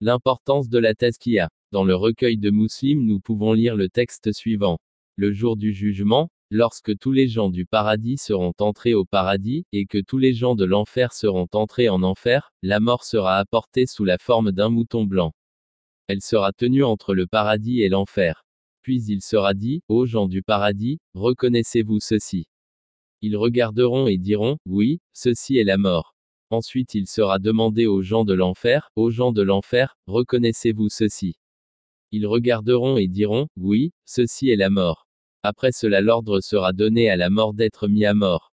L'importance de la tazkiya. Dans le recueil de Muslim, nous pouvons lire le texte suivant. Le jour du jugement, lorsque tous les gens du paradis seront entrés au paradis, et que tous les gens de l'enfer seront entrés en enfer, la mort sera apportée sous la forme d'un mouton blanc. Elle sera tenue entre le paradis et l'enfer. Puis il sera dit, aux gens du paradis, reconnaissez-vous ceci Ils regarderont et diront, oui, ceci est la mort. Ensuite il sera demandé aux gens de l'enfer, aux gens de l'enfer, reconnaissez-vous ceci Ils regarderont et diront, oui, ceci est la mort. Après cela l'ordre sera donné à la mort d'être mis à mort.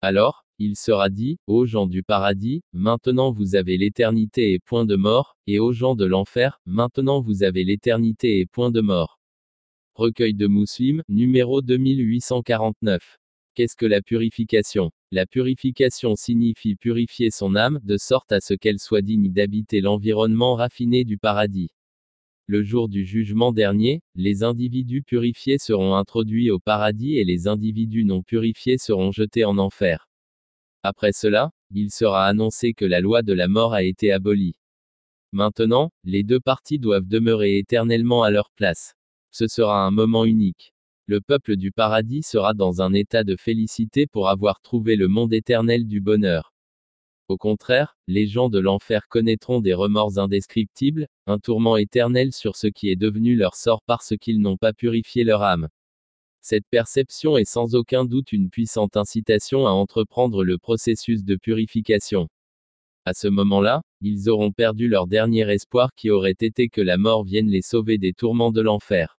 Alors, il sera dit, aux gens du paradis, maintenant vous avez l'éternité et point de mort, et aux gens de l'enfer, maintenant vous avez l'éternité et point de mort. Recueil de Muslim, numéro 2849. Qu'est-ce que la purification? La purification signifie purifier son âme, de sorte à ce qu'elle soit digne d'habiter l'environnement raffiné du paradis. Le jour du jugement dernier, les individus purifiés seront introduits au paradis et les individus non purifiés seront jetés en enfer. Après cela, il sera annoncé que la loi de la mort a été abolie. Maintenant, les deux parties doivent demeurer éternellement à leur place. Ce sera un moment unique le peuple du paradis sera dans un état de félicité pour avoir trouvé le monde éternel du bonheur. Au contraire, les gens de l'enfer connaîtront des remords indescriptibles, un tourment éternel sur ce qui est devenu leur sort parce qu'ils n'ont pas purifié leur âme. Cette perception est sans aucun doute une puissante incitation à entreprendre le processus de purification. À ce moment-là, ils auront perdu leur dernier espoir qui aurait été que la mort vienne les sauver des tourments de l'enfer.